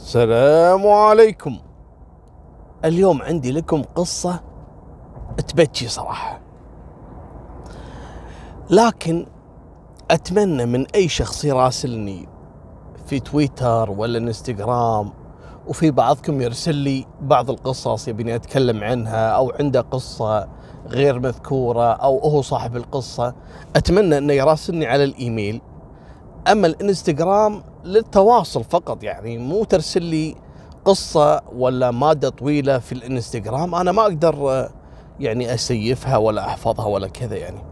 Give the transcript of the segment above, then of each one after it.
السلام عليكم. اليوم عندي لكم قصة تبكي صراحة. لكن أتمنى من أي شخص يراسلني في تويتر ولا إنستغرام وفي بعضكم يرسل لي بعض القصص يبيني أتكلم عنها أو عنده قصة غير مذكورة أو هو صاحب القصة أتمنى أنه يراسلني على الإيميل. أما الإنستغرام للتواصل فقط يعني مو ترسل لي قصة ولا مادة طويلة في الانستغرام. أنا ما أقدر آه، يعني أسيفها ولا أحفظها ولا كذا يعني.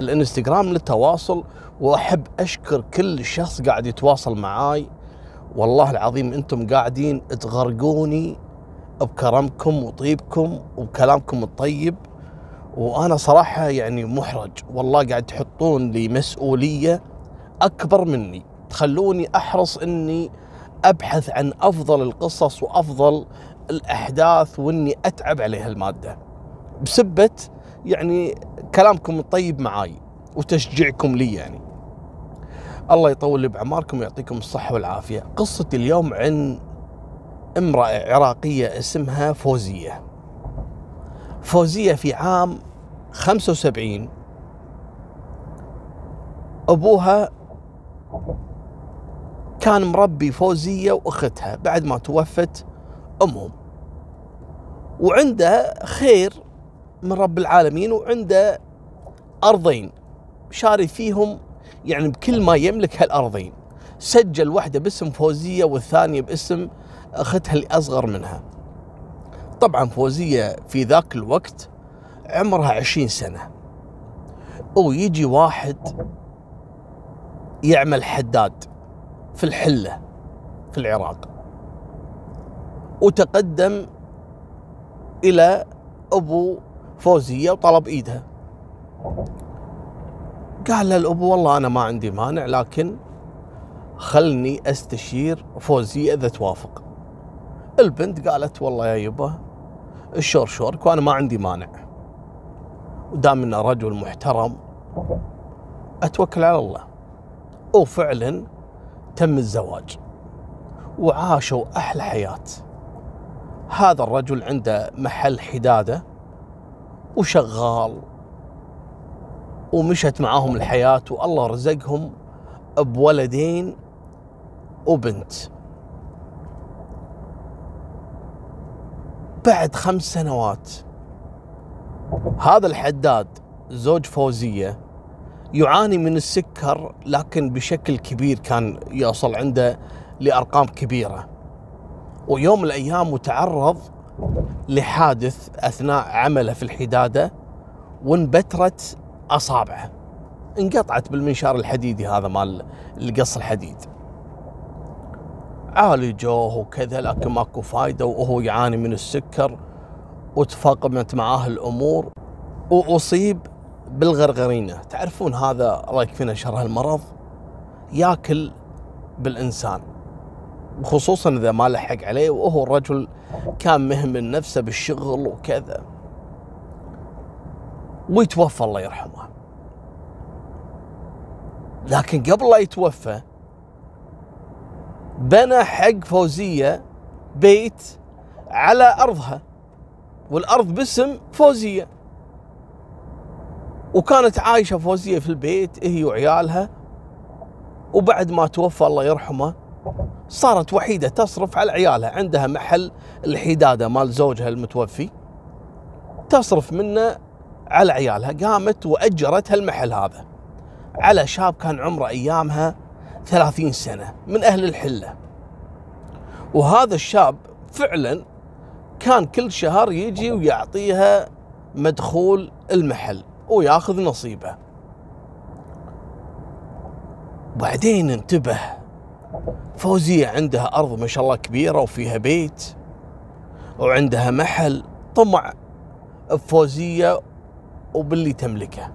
الانستغرام للتواصل وأحب أشكر كل شخص قاعد يتواصل معاي. والله العظيم أنتم قاعدين تغرقوني بكرمكم وطيبكم وبكلامكم الطيب. وأنا صراحة يعني محرج. والله قاعد تحطون لي مسؤولية أكبر مني. تخلوني أحرص إني أبحث عن أفضل القصص وأفضل الأحداث وإني أتعب عليها المادة. بسبه يعني كلامكم الطيب معاي وتشجيعكم لي يعني. الله يطول بعماركم ويعطيكم الصحة والعافية. قصتي اليوم عن امرأة عراقية اسمها فوزية. فوزية في عام 75 أبوها كان مربي فوزية وأختها بعد ما توفت أمهم. وعنده خير من رب العالمين وعنده أرضين شاري فيهم يعني بكل ما يملك هالأرضين. سجل واحدة باسم فوزية والثانية باسم أختها اللي أصغر منها. طبعا فوزية في ذاك الوقت عمرها عشرين سنة. ويجي واحد يعمل حداد. في الحلة في العراق. وتقدم إلى أبو فوزية وطلب إيدها. قال له الأبو والله أنا ما عندي مانع لكن خلني أستشير فوزية إذا توافق. البنت قالت والله يا يبا الشور شورك وأنا ما عندي مانع. ودام إنه رجل محترم أتوكل على الله. وفعلا تم الزواج وعاشوا أحلى حياة. هذا الرجل عنده محل حدادة وشغال ومشت معاهم الحياة والله رزقهم بولدين وبنت. بعد خمس سنوات هذا الحداد زوج فوزية يعاني من السكر لكن بشكل كبير كان يوصل عنده لأرقام كبيرة. ويوم من الأيام وتعرض لحادث أثناء عمله في الحدادة وانبترت أصابعه. انقطعت بالمنشار الحديدي هذا مال القص الحديد. عالجوه وكذا لكن ماكو فايدة وهو يعاني من السكر وتفاقمت معاه الأمور وأصيب بالغرغرينة. تعرفون هذا الله يكفينا شر هالمرض؟ ياكل بالإنسان. خصوصا إذا ما لحق عليه وهو الرجل كان مهمل نفسه بالشغل وكذا. ويتوفى الله يرحمه. لكن قبل لا يتوفى بنى حق فوزية بيت على أرضها والأرض باسم فوزية. وكانت عايشة فوزية في البيت هي وعيالها. وبعد ما توفى الله يرحمه صارت وحيدة تصرف على عيالها. عندها محل الحدادة مال زوجها المتوفي. تصرف منه على عيالها. قامت وأجرت هالمحل هذا. على شاب كان عمره أيامها ثلاثين سنة من أهل الحلة. وهذا الشاب فعلا كان كل شهر يجي ويعطيها مدخول المحل. وياخذ نصيبه. بعدين انتبه فوزية عندها أرض ما شاء الله كبيرة وفيها بيت وعندها محل طمع بفوزية وباللي تملكه.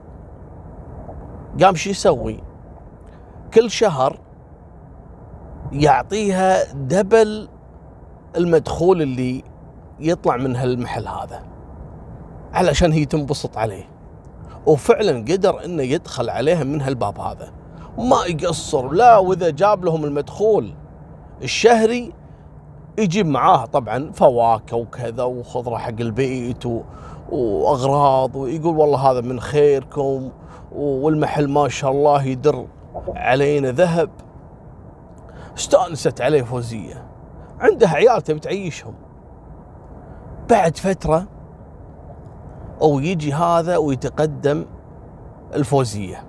قام شو يسوي؟ كل شهر يعطيها دبل المدخول اللي يطلع من هالمحل هذا علشان هي تنبسط عليه. وفعلا قدر إنه يدخل عليهم من هالباب هذا. ما يقصر لا وإذا جاب لهم المدخول الشهري يجيب معاه طبعا فواكه وكذا وخضره حق البيت و... وأغراض ويقول والله هذا من خيركم والمحل ما شاء الله يدر علينا ذهب. استأنست عليه فوزية. عندها عيال تبي تعيشهم. بعد فترة أو يجي هذا ويتقدم الفوزية.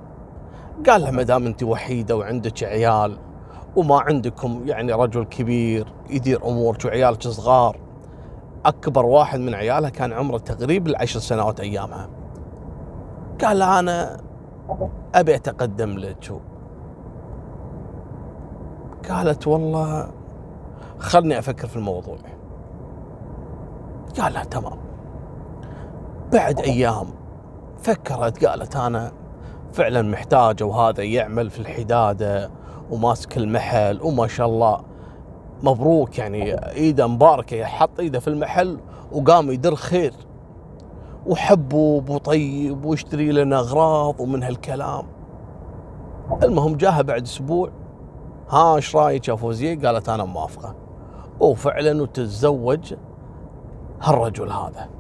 قال لها ما دام أنت وحيدة وعندك عيال وما عندكم يعني رجل كبير يدير أمورك وعيالك صغار أكبر واحد من عيالها كان عمره تقريبا العشر سنوات أيامها. قال لها أنا أبي أتقدم لك. قالت والله خلني أفكر في الموضوع. قال لها تمام. بعد أيام فكرت قالت أنا فعلا محتاجة وهذا يعمل في الحدادة وماسك المحل وما شاء الله مبروك يعني إيده مباركة حط إيده في المحل وقام يدر خير وحبوب وطيب ويشتري لنا أغراض ومن هالكلام. المهم جاها بعد أسبوع. ها إيش رأيك يا فوزية؟ قالت أنا موافقة. وفعلا وتتزوج هالرجل هذا.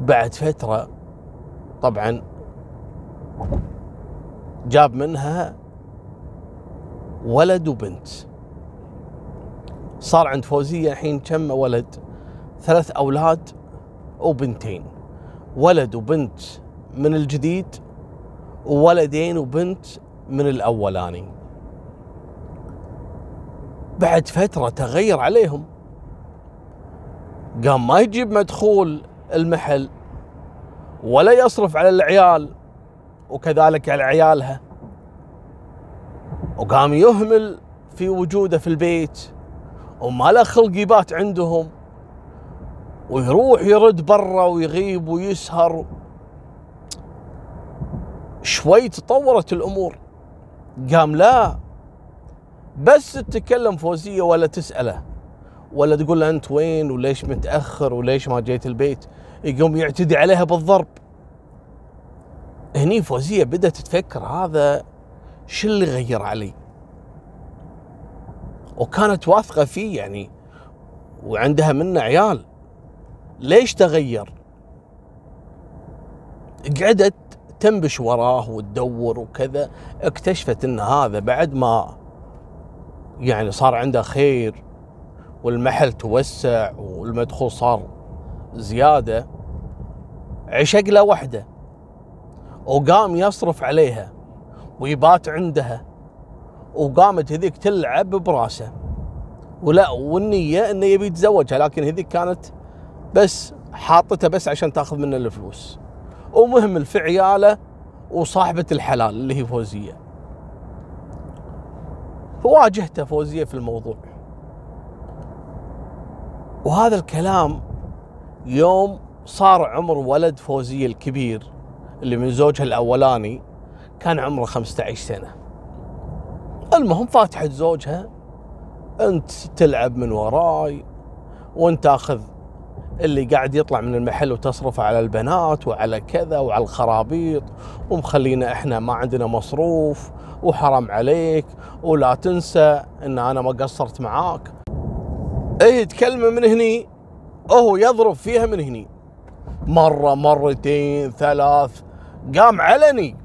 بعد فترة طبعا جاب منها ولد وبنت. صار عند فوزية الحين كم ولد؟ ثلاث أولاد وبنتين. ولد وبنت من الجديد وولدين وبنت من الأولاني. بعد فترة تغير عليهم. قام ما يجيب مدخول المحل ولا يصرف على العيال وكذلك على عيالها. وقام يهمل في وجوده في البيت وما له خلق يبات عندهم. ويروح يرد برا ويغيب ويسهر. شوي تطورت الأمور. قام لا بس تتكلم فوزية ولا تسأله. ولا تقول له أنت وين وليش متأخر وليش ما جيت البيت؟ يقوم يعتدي عليها بالضرب. هني فوزية بدأت تفكر هذا شو اللي غير علي؟ وكانت واثقة فيه يعني وعندها منه عيال. ليش تغير؟ قعدت تنبش وراه وتدور وكذا اكتشفت إن هذا بعد ما يعني صار عنده خير. والمحل توسع والمدخول صار زيادة. عشق له وحدة. وقام يصرف عليها ويبات عندها. وقامت هذيك تلعب براسه. ولا والنية إنه يبي يتزوجها لكن هذيك كانت بس حاطتها بس عشان تاخذ منه الفلوس. ومهمل في عياله وصاحبة الحلال اللي هي فوزية. فواجهته فوزية في الموضوع. وهذا الكلام يوم صار عمر ولد فوزية الكبير اللي من زوجها الأولاني كان عمره 15 سنة. المهم فاتحة زوجها أنت تلعب من وراي وأنت تأخذ اللي قاعد يطلع من المحل وتصرف على البنات وعلى كذا وعلى الخرابيط ومخلينا إحنا ما عندنا مصروف وحرام عليك ولا تنسى إن أنا ما قصرت معاك. إيه تكلمه من هني. وهو يضرب فيها من هني. مرة مرتين ثلاث. قام علني.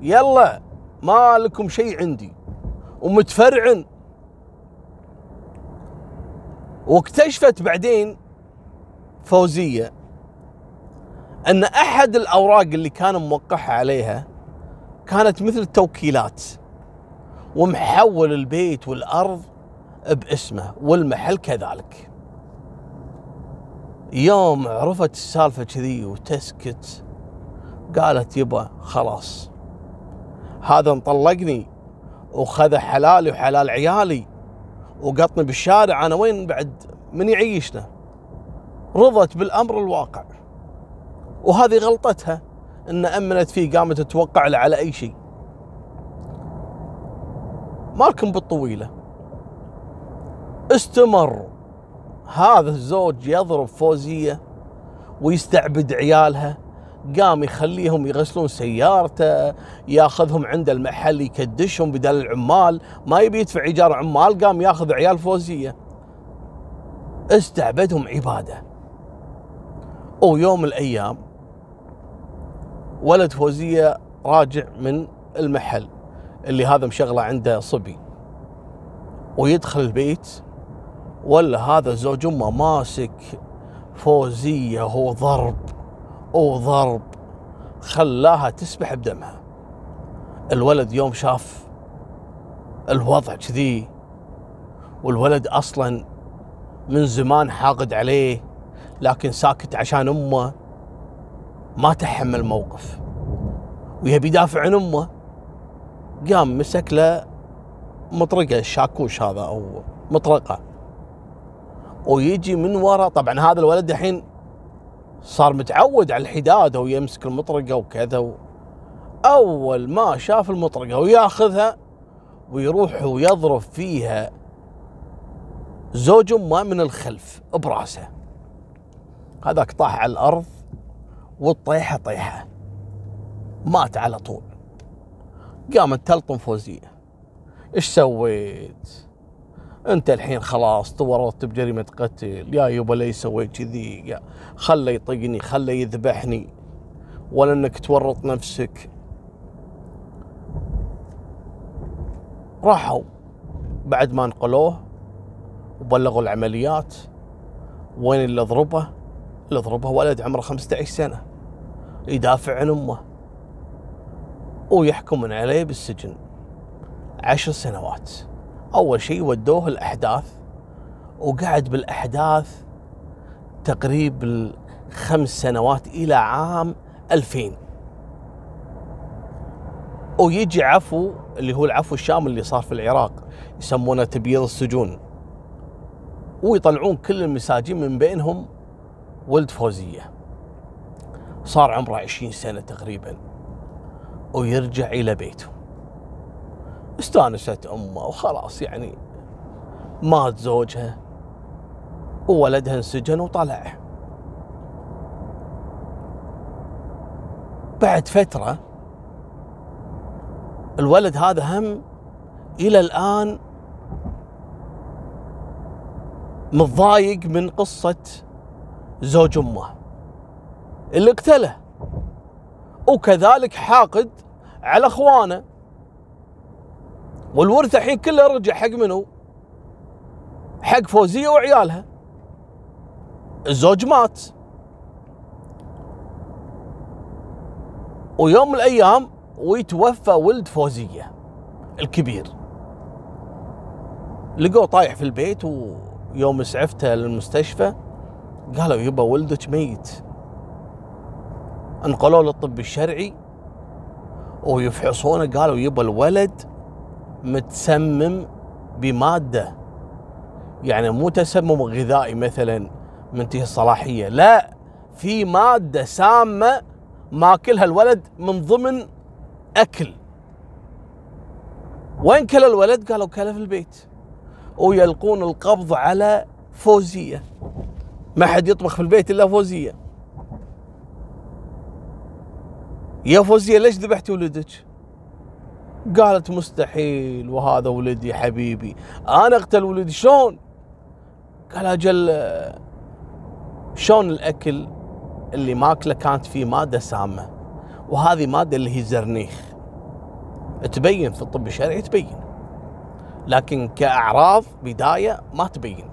يلا ما لكم شيء عندي. ومتفرعن. واكتشفت بعدين فوزية أن أحد الأوراق اللي كان موقعها عليها كانت مثل التوكيلات. ومحول البيت والأرض باسمه والمحل كذلك. يوم عرفت السالفة كذي وتسكت قالت يبا خلاص هذا مطلقني وخذ حلالي وحلال عيالي وقطني بالشارع أنا وين بعد من يعيشنا. رضت بالأمر الواقع. وهذه غلطتها إن أمنت فيه قامت تتوقع له على أي شيء. مالكم بالطويلة. استمر. هذا الزوج يضرب فوزية ويستعبد عيالها قام يخليهم يغسلون سيارته ياخذهم عند المحل يكدشهم بدل العمال. ما يبي يدفع إيجار عمال قام ياخذ عيال فوزية. استعبدهم عبادة. ويوم الأيام ولد فوزية راجع من المحل اللي هذا مشغله عنده صبي ويدخل البيت ولا هذا زوج أمه ماسك فوزية وضرب وضرب خلاها تسبح بدمها. الولد يوم شاف الوضع كذي والولد أصلا من زمان حاقد عليه لكن ساكت عشان أمه ما تحمل موقف. ويبي يدافع عن أمه قام مسك له مطرقة الشاكوش هذا أو مطرقة. ويجي من ورا. طبعا هذا الولد الحين صار متعود على الحداده ويمسك المطرقة وكذا و... أول ما شاف المطرقة وياخذها ويروح ويضرب فيها زوج امه من الخلف براسه. هذاك طاح على الأرض والطيحة طيحة. مات على طول. قامت تلطم فوزية. إيش سويت؟ انت الحين خلاص تورطت بجريمة قتل يا يبا ليش سويت كذي خله يطقني خله يذبحني ولا انك تورط نفسك. راحوا بعد ما نقلوه وبلغوا العمليات. وين اللي ضربه؟ اللي ضربه ولد عمره 15 سنة يدافع عن أمه ويحكمون عليه بالسجن. عشر سنوات. أول شيء ودوه الأحداث وقعد بالأحداث تقريب خمس سنوات إلى عام 2000 ويجي عفو اللي هو العفو الشامل اللي صار في العراق يسمونه تبييض السجون. ويطلعون كل المساجين من بينهم ولد فوزية. صار عمره 20 سنة تقريبا ويرجع إلى بيته. استانست أمه وخلاص يعني مات زوجها وولدها انسجن وطلع. بعد فترة الولد هذا هم إلى الآن متضايق من قصة زوج أمه اللي اقتله وكذلك حاقد على أخوانه. والورث الحين كله رجع حق منو؟ حق فوزية وعيالها. الزوج مات. ويوم من الأيام ويتوفى ولد فوزية الكبير. لقوه طايح في البيت ويوم اسعفته للمستشفى قالوا يبا ولدك ميت. انقلوه للطب الشرعي ويفحصونه قالوا يبا الولد متسمم بمادة. يعني مو تسمم غذائي مثلا منتهي الصلاحية لا في مادة سامة ماكلها الولد من ضمن أكل. وين كل الولد؟ قالوا كله في البيت. ويلقون القبض على فوزية. ما حد يطبخ في البيت إلا فوزية. يا فوزية ليش ذبحتي ولدك؟ قالت مستحيل وهذا ولدي حبيبي. أنا أقتل ولدي شلون؟ قال أجل شلون الأكل اللي ماكلة كانت فيه مادة سامة وهذه مادة اللي هي زرنيخ. تبين في الطب الشرعي تبين. لكن كأعراض بداية ما تبين.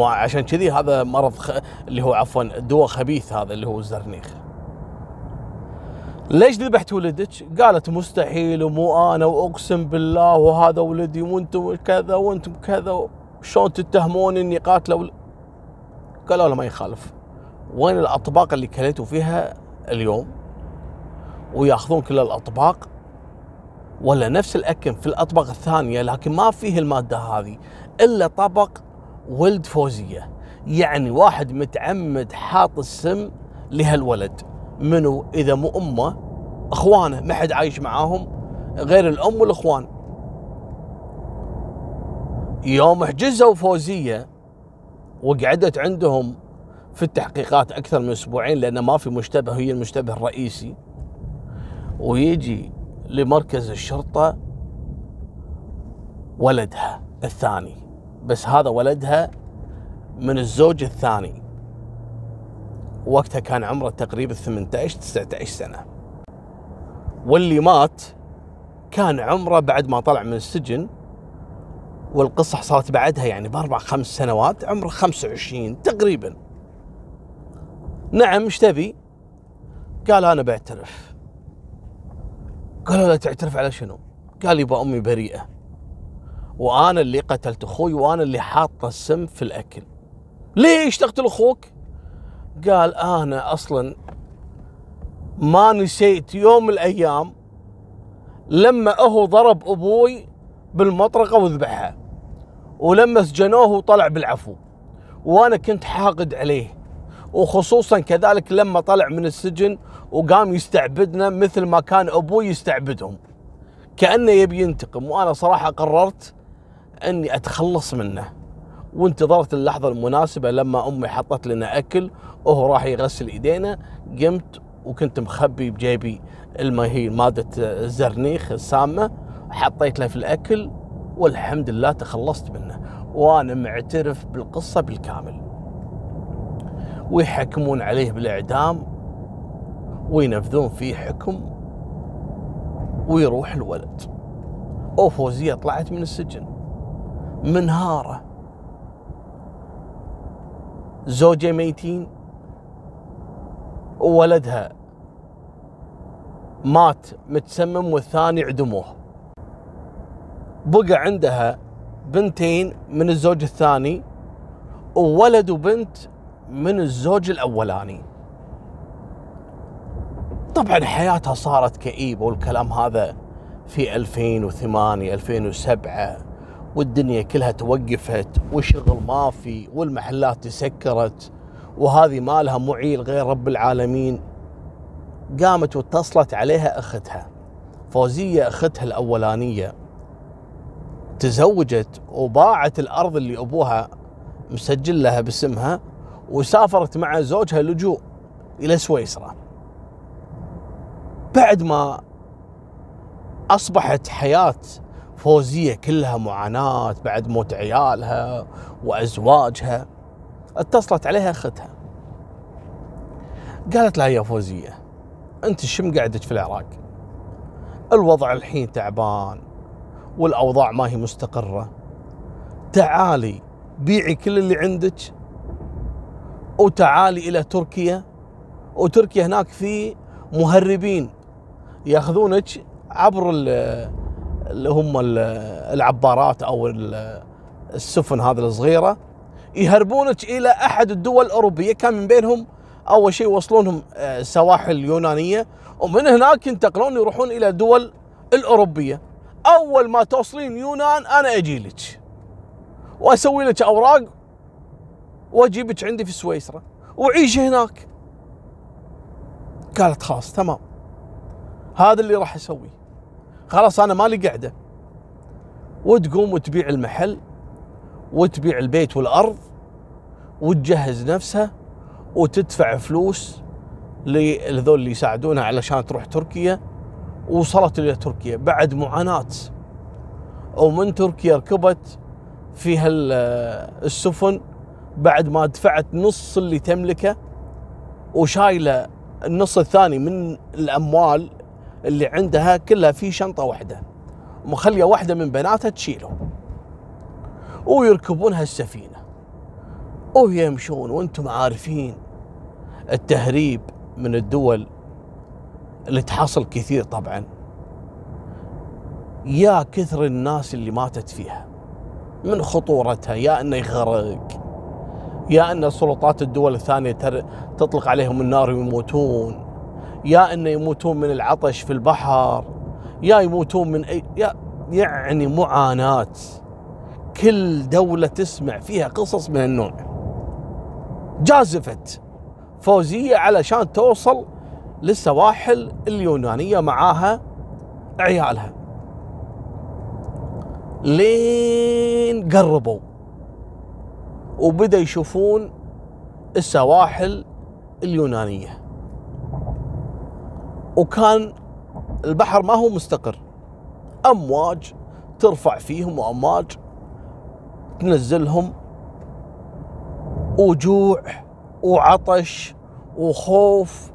عشان كذي هذا مرض خ... اللي هو عفوا دواء خبيث هذا اللي هو الزرنيخ. ليش ذبحت ولدك؟ قالت مستحيل ومو أنا وأقسم بالله وهذا ولدي وأنتم كذا وأنتم كذا. شلون تتهمون إني قاتلة ول... قالوا له ما يخالف. وين الأطباق اللي كليتوا فيها اليوم؟ ويأخذون كل الأطباق؟ ولا نفس الأكل في الأطباق الثانية لكن ما فيه المادة هذه إلا طبق ولد فوزية. يعني واحد متعمد حاط السم لهالولد. منو إذا مو أمه إخوانه ما حد عايش معاهم غير الأم والإخوان. يوم حجزوا فوزية وقعدت عندهم في التحقيقات أكثر من أسبوعين لأن ما في مشتبه هي المشتبه الرئيسي. ويجي لمركز الشرطة ولدها الثاني. بس هذا ولدها من الزوج الثاني. وقتها كان عمره تقريبا 18 19 سنة واللي مات كان عمره بعد ما طلع من السجن والقصة صارت بعدها يعني بأربع خمس سنوات عمره 25 تقريبا نعم إيش تبي؟ قال أنا بعترف قالوا له تعترف على شنو؟ قال يبا أمي بريئة وأنا اللي قتلت أخوي وأنا اللي حاطة السم في الأكل ليش تقتل أخوك؟ قال أنا أصلا ما نسيت يوم من الأيام لما هو ضرب أبوي بالمطرقة وذبحها ولما سجنوه وطلع بالعفو وأنا كنت حاقد عليه وخصوصا كذلك لما طلع من السجن وقام يستعبدنا مثل ما كان أبوي يستعبدهم كأنه يبي ينتقم وأنا صراحة قررت إني أتخلص منه. وانتظرت اللحظة المناسبة لما أمي حطت لنا أكل وهو راح يغسل إيدينا. قمت وكنت مخبي بجيبي الما هي مادة الزرنيخ السامة. حطيت له في الأكل والحمد لله تخلصت منه. وأنا معترف بالقصة بالكامل. ويحكمون عليه بالإعدام وينفذون فيه حكم ويروح الولد. وفوزية طلعت من السجن. منهارة. زوجة ميتين وولدها مات متسمم والثاني عدموه. بقى عندها بنتين من الزوج الثاني وولد وبنت من الزوج الأولاني. طبعا حياتها صارت كئيبة والكلام هذا في 2008 2007 والدنيا كلها توقفت وشغل ما في والمحلات تسكرت وهذه ما لها معيل غير رب العالمين قامت واتصلت عليها أختها. فوزية أختها الأولانية تزوجت وباعت الأرض اللي أبوها مسجل لها باسمها وسافرت مع زوجها لجوء إلى سويسرا. بعد ما أصبحت حياة فوزية كلها معاناة بعد موت عيالها وأزواجها. اتصلت عليها أختها. قالت لها يا فوزية أنت شم قعدك في العراق؟ الوضع الحين تعبان والأوضاع ما هي مستقرة. تعالي بيعي كل اللي عندك وتعالي إلى تركيا. وتركيا هناك في مهربين ياخذونك عبر اللي هم العبارات أو السفن هذه الصغيرة يهربونك إلى أحد الدول الأوروبية. كان من بينهم أول شيء يوصلونهم آه، سواحل يونانية ومن هناك ينتقلون يروحون إلى الدول الأوروبية. أول ما توصلين يونان أنا أجي لك. وأسوي لك أوراق واجيبك عندي في سويسرا. وعيش هناك. قالت خلاص تمام. هذا اللي راح أسويه. خلاص أنا مالي قاعدة. وتقوم وتبيع المحل وتبيع البيت والأرض وتجهز نفسها وتدفع فلوس لذول اللي يساعدونها علشان تروح تركيا وصلت إلى تركيا بعد معاناة. ومن تركيا ركبت في السفن بعد ما دفعت نص اللي تملكه وشايلة النص الثاني من الأموال اللي عندها كلها في شنطة واحدة مخلية واحدة من بناتها تشيله. ويركبون هالسفينه ويمشون وأنتم عارفين التهريب من الدول اللي تحصل كثير طبعا. يا كثر الناس اللي ماتت فيها من خطورتها يا إنه يغرق يا إن سلطات الدول الثانية تطلق عليهم النار ويموتون. يا إنه يموتون من العطش في البحر يا يموتون من أي يا يعني معاناه كل دولة تسمع فيها قصص من النوع. جازفت فوزية علشان توصل للسواحل اليونانية معاها عيالها. لين قربوا وبدأ يشوفون السواحل اليونانية. وكان البحر ما هو مستقر. أمواج ترفع فيهم وأمواج تنزلهم. وجوع وعطش وخوف.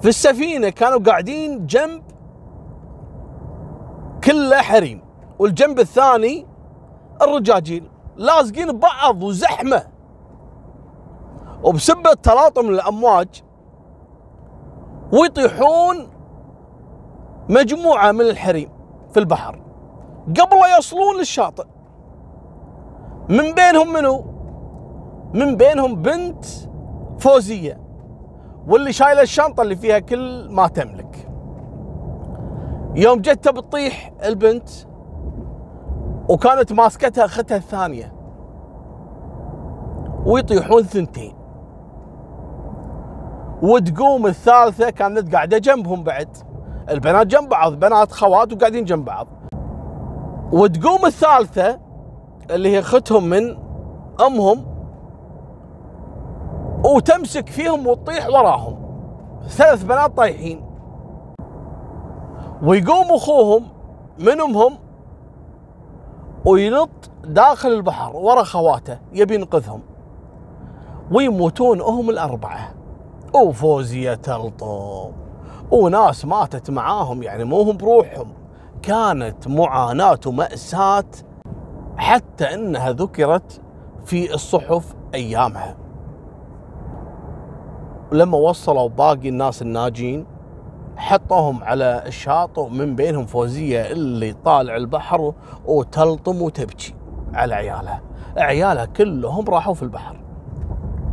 في السفينة كانوا قاعدين جنب كله حريم. والجنب الثاني الرجاجيل لازقين ببعض وزحمة. وبسبة تلاطم الأمواج ويطيحون مجموعة من الحريم في البحر. قبل لا يصلون للشاطئ من بينهم منو؟ من بينهم بنت فوزية واللي شايلة الشنطة اللي فيها كل ما تملك. يوم جت بتطيح البنت وكانت ماسكتها اختها الثانية ويطيحون ثنتين. وتقوم الثالثة كانت قاعدة جنبهم بعد. البنات جنب بعض بنات خوات وقاعدين جنب بعض. وتقوم الثالثة اللي هي اختهم من أمهم وتمسك فيهم وتطيح وراهم. ثلاث بنات طايحين. ويقوم أخوهم من أمهم وينط داخل البحر ورا خواته يبي ينقذهم. ويموتون هم الأربعة. وفوزية تلطم وناس ماتت معاهم يعني مو هم بروحهم. كانت معاناة وماساه حتى إنها ذكرت في الصحف أيامها. ولما وصلوا باقي الناس الناجين حطوهم على الشاطئ ومن بينهم فوزية اللي طالع البحر وتلطم وتبكي على عيالها. عيالها كلهم راحوا في البحر.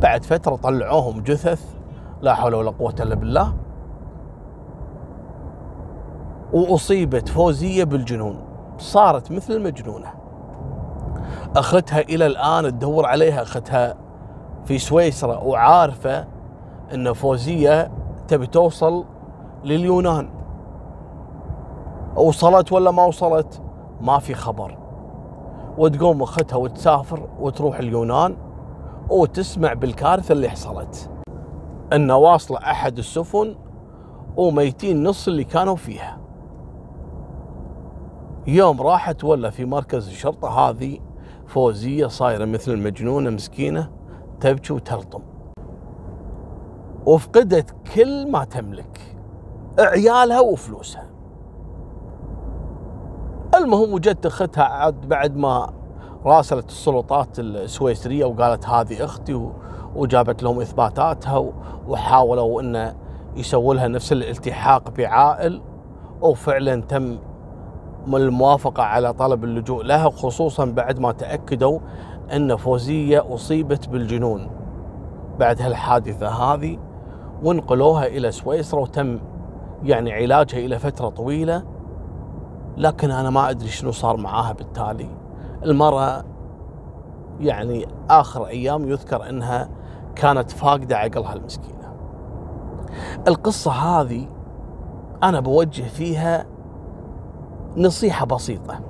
بعد فترة طلعوهم جثث لا حول ولا قوة إلا بالله. وأصيبت فوزية بالجنون. صارت مثل المجنونة. اختها إلى الآن تدور عليها اختها في سويسرا وعارفة إن فوزية تبي توصل لليونان. وصلت ولا ما وصلت ما في خبر. وتقوم اختها وتسافر وتروح اليونان وتسمع بالكارثة اللي حصلت. ان واصله أحد السفن وميتين نص اللي كانوا فيها. يوم راحت ولا في مركز الشرطة هذه فوزية صايرة مثل المجنونة مسكينة تبكي وتلطم. وفقدت كل ما تملك عيالها وفلوسها. المهم وجدت أختها عاد بعد ما راسلت السلطات السويسرية وقالت هذه أختي وجابت لهم إثباتاتها وحاولوا إنه يسووا لها نفس الالتحاق بعائل. وفعلا تم الموافقة على طلب اللجوء لها خصوصا بعد ما تأكدوا إن فوزية أصيبت بالجنون. بعد هالحادثة هذه ونقلوها إلى سويسرا وتم يعني علاجها إلى فترة طويلة. لكن أنا ما أدري شنو صار معاها بالتالي. المرأة يعني آخر أيام يذكر إنها كانت فاقدة عقلها المسكينة. القصة هذه أنا بوجه فيها نصيحة بسيطة.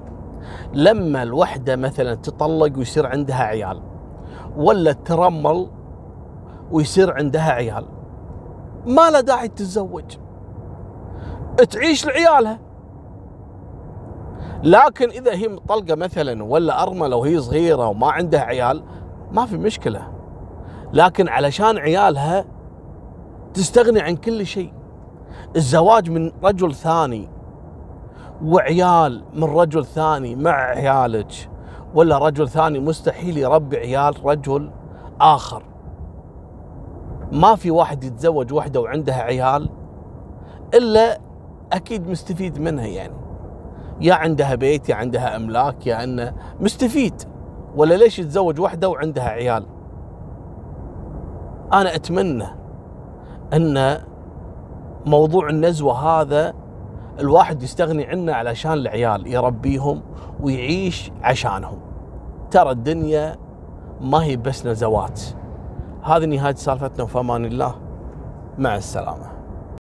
لما الوحدة مثلا تطلق ويصير عندها عيال ولا ترمل ويصير عندها عيال ما له داعي تتزوج. تعيش لعيالها. لكن إذا هي مطلقة مثلا ولا أرملة وهي صغيرة وما عندها عيال ما في مشكلة. لكن علشان عيالها تستغني عن كل شيء الزواج من رجل ثاني وعيال من رجل ثاني مع عيالك ولا رجل ثاني مستحيل يربي عيال رجل آخر. ما في واحد يتزوج وحده وعندها عيال إلا أكيد مستفيد منها يعني. يا عندها بيت يا عندها أملاك يا أنه مستفيد. ولا ليش يتزوج وحده وعندها عيال؟ أنا أتمنى أن موضوع النزوة هذا الواحد يستغني عنه علشان العيال يربيهم ويعيش عشانهم. ترى الدنيا ما هي بس نزوات. هذه نهاية سالفتنا وفي أمان الله. مع السلامة.